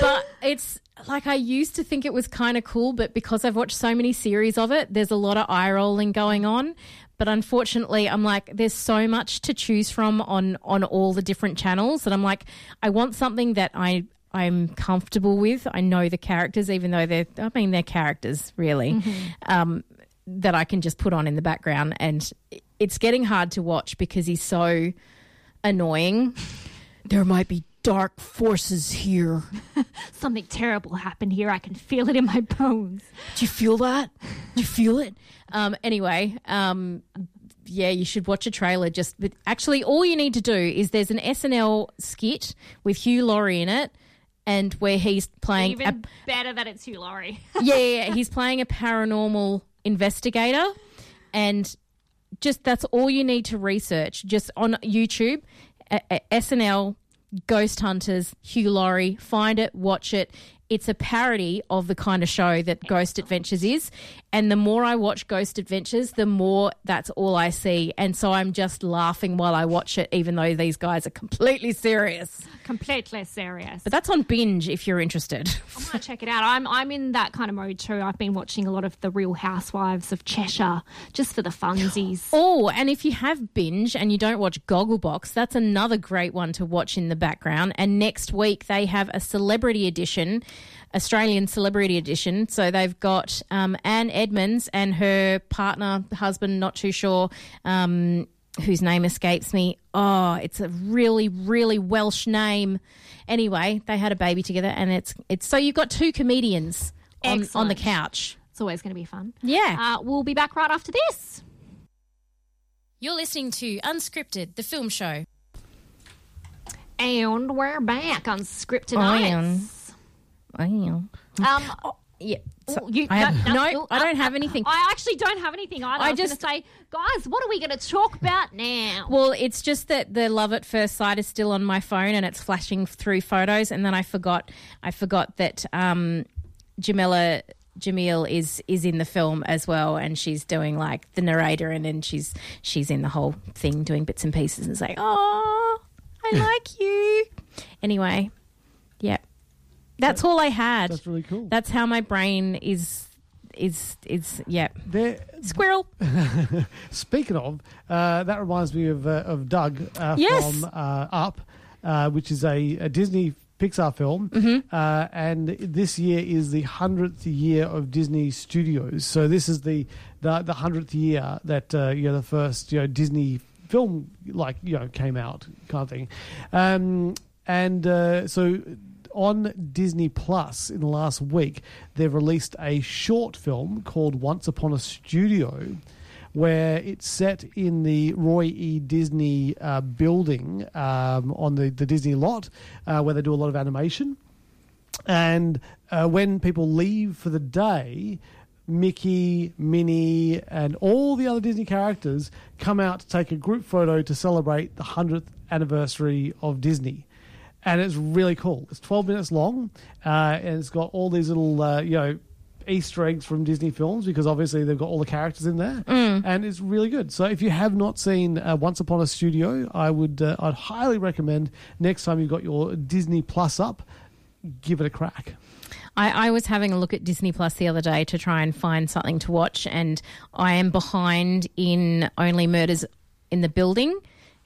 but it's like I used to think it was kind of cool, but because I've watched so many series of it, there's a lot of eye rolling going on. But unfortunately, I'm like, there's so much to choose from on on all the different channels that I'm like, I want something that I I'm comfortable with. I know the characters, even though they're I mean they're characters really. Um, that I can just put on in the background, and it's getting hard to watch because he's so annoying. There might be dark forces here. Something terrible happened here. I can feel it in my bones. Do you feel that? Do you feel it? Um, anyway, um, yeah, you should watch a trailer. Just, but actually, all you need to do is there's an SNL skit with Hugh Laurie in it, and where he's playing. Even A, better that it's Hugh Laurie. yeah, yeah, yeah, he's playing a paranormal investigator, and just that's all you need to research. Just on YouTube, a- a- SNL Ghost Hunters, Hugh Laurie. Find it, watch it. It's a parody of the kind of show that Ghost Adventures is. And the more I watch Ghost Adventures, the more that's all I see. And so I'm just laughing while I watch it, even though these guys are completely serious. Completely serious. But that's on binge if you're interested. I'm gonna check it out. I'm I'm in that kind of mode too. I've been watching a lot of the Real Housewives of Cheshire just for the funsies. Oh, and if you have binge and you don't watch Gogglebox, that's another great one to watch in the background. And next week they have a celebrity edition, Australian celebrity edition. So they've got um, Anne Edmonds and her partner, husband, not too sure. Um, Whose name escapes me? Oh, it's a really, really Welsh name. Anyway, they had a baby together, and it's it's so you've got two comedians on, on the couch. It's always going to be fun. Yeah. Uh, we'll be back right after this. You're listening to Unscripted, the film show. And we're back on Scripted I Nights. Am. I am. Um, Yeah. So oh, you, I have, no, no, I don't uh, have anything. I actually don't have anything either. I, I just- say, guys, what are we going to talk about now? Well, it's just that the love at first sight is still on my phone and it's flashing through photos, and then I forgot. I forgot that um, Jameela Jamil is is in the film as well, and she's doing like the narrator, and then she's she's in the whole thing doing bits and pieces, and it's like, oh, I like you. Anyway, yeah, that's all I had. That's really cool. That's how my brain is is is yeah. There, Squirrel. Speaking of, uh, that reminds me of uh, of Dug uh, Yes. from uh, Up, uh, which is a, a Disney Pixar film, Mm-hmm. uh, and this year is the hundredth year of Disney Studios. So this is the the the hundredth year that uh, you know the first you know Disney film like you know came out kind of thing, um, and uh, so on Disney Plus in the last week, they've released a short film called Once Upon a Studio, where it's set in the Roy E. Disney uh, building um, on the, the Disney lot, uh, where they do a lot of animation. And uh, when people leave for the day, Mickey, Minnie, and all the other Disney characters come out to take a group photo to celebrate the 100th anniversary of Disney. And it's really cool. It's 12 minutes long, uh, and it's got all these little, uh, you know, Easter eggs from Disney films because obviously they've got all the characters in there, and it's really good. So if you have not seen uh, Once Upon a Studio, I would uh, I'd highly recommend next time you've got your Disney Plus up, give it a crack. I, I was having a look at Disney Plus the other day to try and find something to watch, and I am behind in Only Murders in the Building.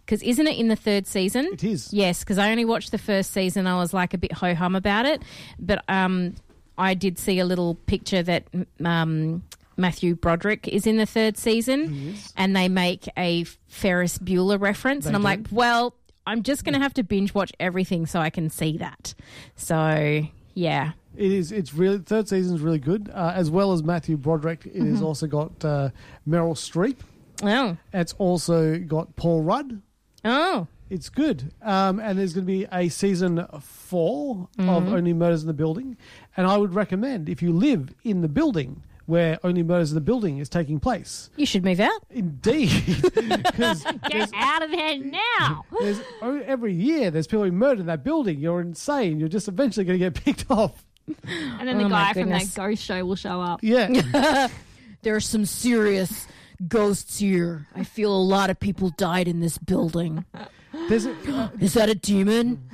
Because isn't it in the third season? It is. Yes, because I only watched the first season. I was like a bit ho hum about it, but um, I did see a little picture that um, Matthew Broderick is in the third season, and they make a Ferris Bueller reference, They and I'm do. like, well, I'm just going to have to binge watch everything so I can see that. So yeah, It is. It's really third season is really good, uh, as well as Matthew Broderick. It has Mhm. also got uh, Meryl Streep. Oh, it's also got Paul Rudd. Oh, it's good. Um, and there's going to be a season four of Mhm. Only Murders in the Building, and I would recommend if you live in the building where Only Murders in the Building is taking place. You should move out. Indeed, Get out of there now. there's every year there's people being murdered in that building. You're insane. You're just eventually going to get picked off. And then the Oh, my guy from that ghost show will show up. Yeah. there are some serious ghosts here. I feel a lot of people died in this building. There's a, Is that a demon?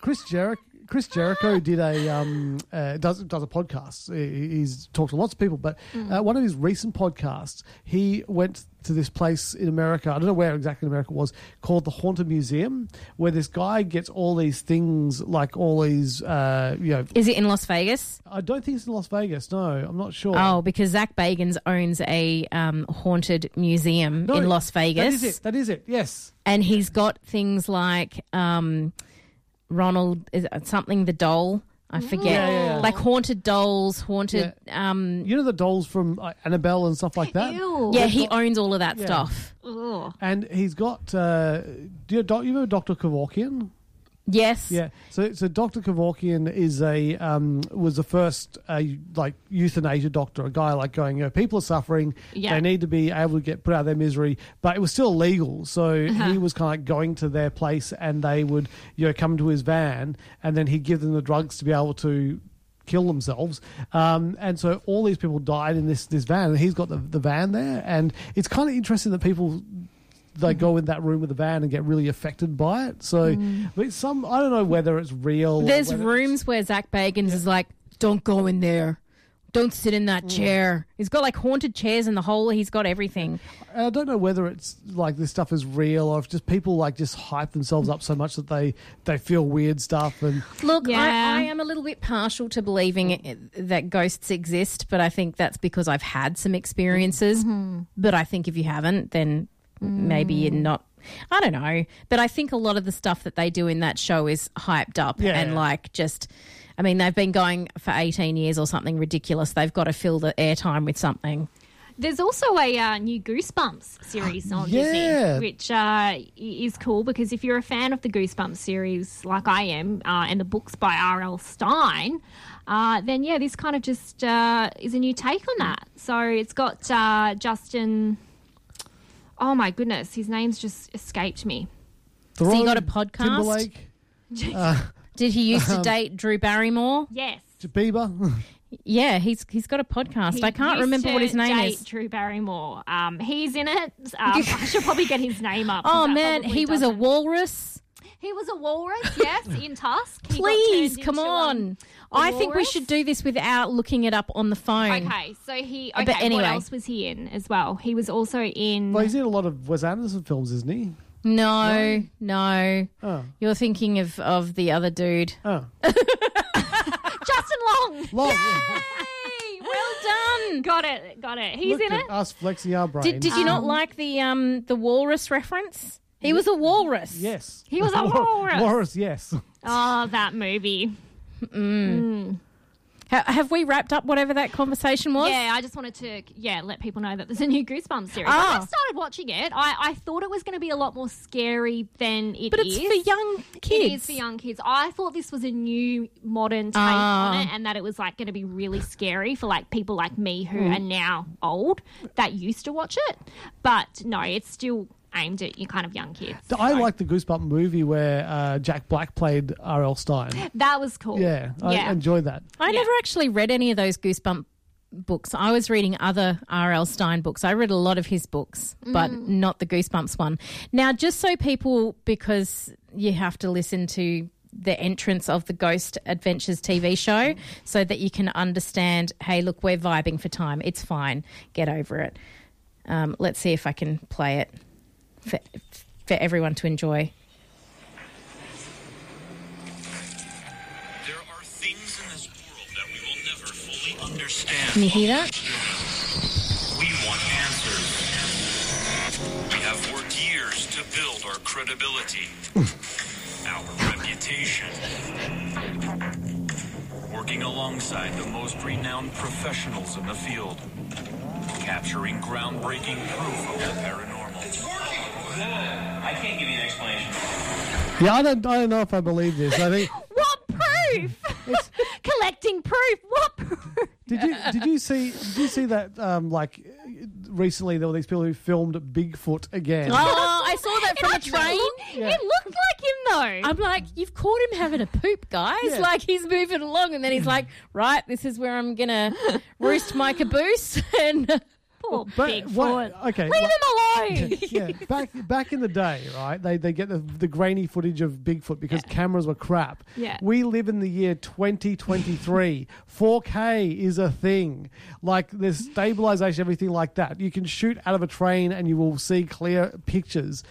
Chris Jericho. Chris Jericho did a um, uh, does does a podcast. He- He's talked to lots of people, but uh, one of his recent podcasts, he went to this place in America. I don't know where exactly in America it was called the Haunted Museum, where this guy gets all these things, like all these, uh, you know. Is it in Las Vegas? I don't think it's in Las Vegas. No, I'm not sure. Oh, because Zak Bagans owns a um, haunted museum No, in Las Vegas. That is it. That is it. Yes. And he's got things like um, Ronald, is it something the doll. I forget. Yeah, yeah, yeah. Like haunted dolls, haunted. Um, You know the dolls from like, Annabelle and stuff like that. Ew. yeah, he owns all of that Yeah. stuff. Ugh. And he's got. Uh, do you, doc, you know Doctor Kevorkian? Yes. Yeah. So, so Dr. Kevorkian is a um, was the first uh, like euthanasia doctor, a guy like going, you know, people are suffering, Yeah. they need to be able to get put out of their misery, but it was still illegal. So Uh-huh. he was kind of like going to their place, and they would, you know, come to his van, and then he'd give them the drugs to be able to kill themselves. Um, and so all these people died in this this van, and he's got the the van there, and it's kind of interesting that people they go in that room with the van and get really affected by it. So, but some I don't know whether it's real. There's whether- rooms where Zak Bagans is like, don't go in there. Don't sit in that chair. He's got like haunted chairs in the hole. He's got everything. I don't know whether it's like this stuff is real or if just people like just hype themselves up so much that they they feel weird stuff and Look, Yeah. I, I am a little bit partial to believing it, that ghosts exist, but I think that's because I've had some experiences. Mm-hmm. But I think if you haven't, then maybe you're Mm. not. I don't know. But I think a lot of the stuff that they do in that show is hyped up Yeah. and like just. I mean, they've been going for 18 years or something ridiculous. They've got to fill the airtime with something. There's also a uh, new Goosebumps series on Yeah. Disney, which uh, is cool because if you're a fan of the Goosebumps series, like I am, uh, and the books by R.L. Stine, uh, then yeah, this kind of just uh, is a new take on that. So it's got uh, Justin. Oh my goodness, his name's just escaped me. So you got a podcast? Timberlake, uh, Did he used to Um, date Drew Barrymore? Yes. Bieber. Yeah, he's he's got a podcast. He I can't remember what his name date is. Drew Barrymore. Um, he's in it. Um, I should probably get his name up. Oh that man, probably he was a doesn't- walrus. He was a walrus, yes, in Tusk. He Please, come on. I think we walrus. should do this without looking it up on the phone. Okay, so he. Uh, Okay, but anyway. what else was he in as well? He was also in. well, he's in a lot of Wes Anderson films, isn't he? No, no. Oh, You're thinking of, of the other dude. oh, Justin Long. Long. Yay! Well done. Got it. Got it. He's Look in at it. us flexing our brains. Did, did you not like the um the walrus reference? He was a walrus. Yes, He was a walrus. Walrus, yes. Oh, that movie. Ha- have we wrapped up whatever that conversation was? Yeah, I just wanted to yeah let people know that there's a new Goosebumps series. Ah. I started watching it. I, I thought it was going to be a lot more scary than it But it's is. for young kids. is for young kids. I thought this was a new modern take Ah. on it, and that it was like going to be really scary for like people like me who Hmm. are now old that used to watch it. But no, it's still aimed at you kind of young kids. I like the Goosebump movie where uh, Jack Black played R.L. Stine. That was cool. Yeah, I Yeah. enjoyed that. I never actually read any of those Goosebump books. I was reading other R.L. Stine books. I read a lot of his books, but not the Goosebumps one. Now, just so people, because you have to listen to the entrance of the Ghost Adventures TV show so that you can understand hey, look, we're vibing for time. It's fine. Get over it. Um, let's see if I can play it for, for everyone to enjoy. There are things in this world that Can you hear that? We want answers. We have worked years to build our credibility, our reputation. Working alongside the most renowned professionals in the field, capturing groundbreaking proof of the paranormal. It's working! I can't give you an explanation. Yeah, I don't, I don't know if I believe this. I think. What proof? Collecting proof. What proof? Did you did you see did you see that um, like recently there were these people who filmed Bigfoot again? Oh, I saw that from a train. looked- It looked like him though. I'm like, you've caught him having a poop, guys. Yeah. Like he's moving along, and then he's like, right, this is where I'm gonna roost my caboose. And Poor But Bigfoot. what- okay, Leave like- him alone. yeah, back back in the day, right? They they get the, the grainy footage of Bigfoot because cameras were crap. Yeah. We live in the year 2023. 4K is a thing. Like there's stabilization, everything like that. You can shoot out of a train and you will see clear pictures.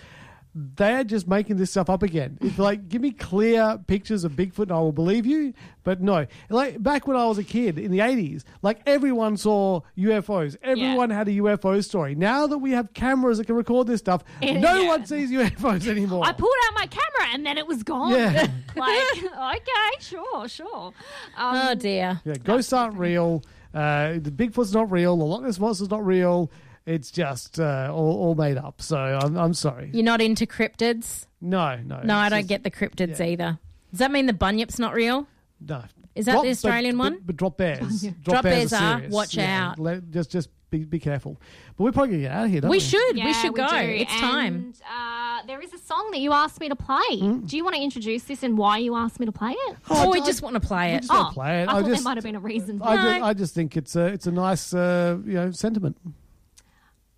They're just making this stuff up again. It's like, give me clear pictures of Bigfoot and I will believe you. But no, like back when I was a kid in the 80s, like everyone saw UFOs. Everyone had a UFO story. Now that we have cameras that can record this stuff, Yeah. no one sees UFOs anymore. I pulled out my camera and then it was gone. Yeah. like, okay, sure, sure. Um, oh dear, Yeah, ghosts aren't real. Uh, the Bigfoot's not real. The Loch Ness monster's not real. It's just uh, all, all made up. So I'm, I'm sorry. you're not into cryptids. No, no. No, I don't just- get the cryptids yeah. either. Does that mean the bunyip's not real? No. Is that Drop- the Australian but, one? But, but drop bears. Drop bears are. serious. Watch out. let- just just be, be careful. But we're probably going to get out of here, don't we? We should. yeah, we should go. do. It's time. And, uh, there is a song that you asked me to play. Do you want to introduce this and why you asked me to play it? Oh, we I- just want to play we it. just wanna Oh, play it. I I thought there just- might have been a reason. I, No. just, I just think it's a it's a nice uh, you know sentiment.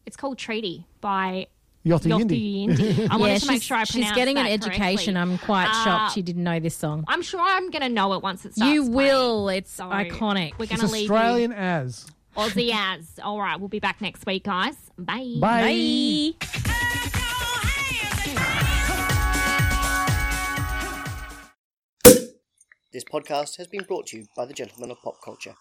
It's called Treaty by Yachty Yachty Yindi. Yindi. I wanted yeah, to make sure I pronounced it. she's pronounced getting an education. correctly. I'm quite Uh, shocked she didn't know this song. I'm sure I'm going to know it once it starts. You playing. will. It's So iconic. We're going It's to leave Australian as. Aussie as. All right, we'll be back next week, guys. Bye. Bye. This podcast has been brought to you by the Gentlemen of Pop Culture.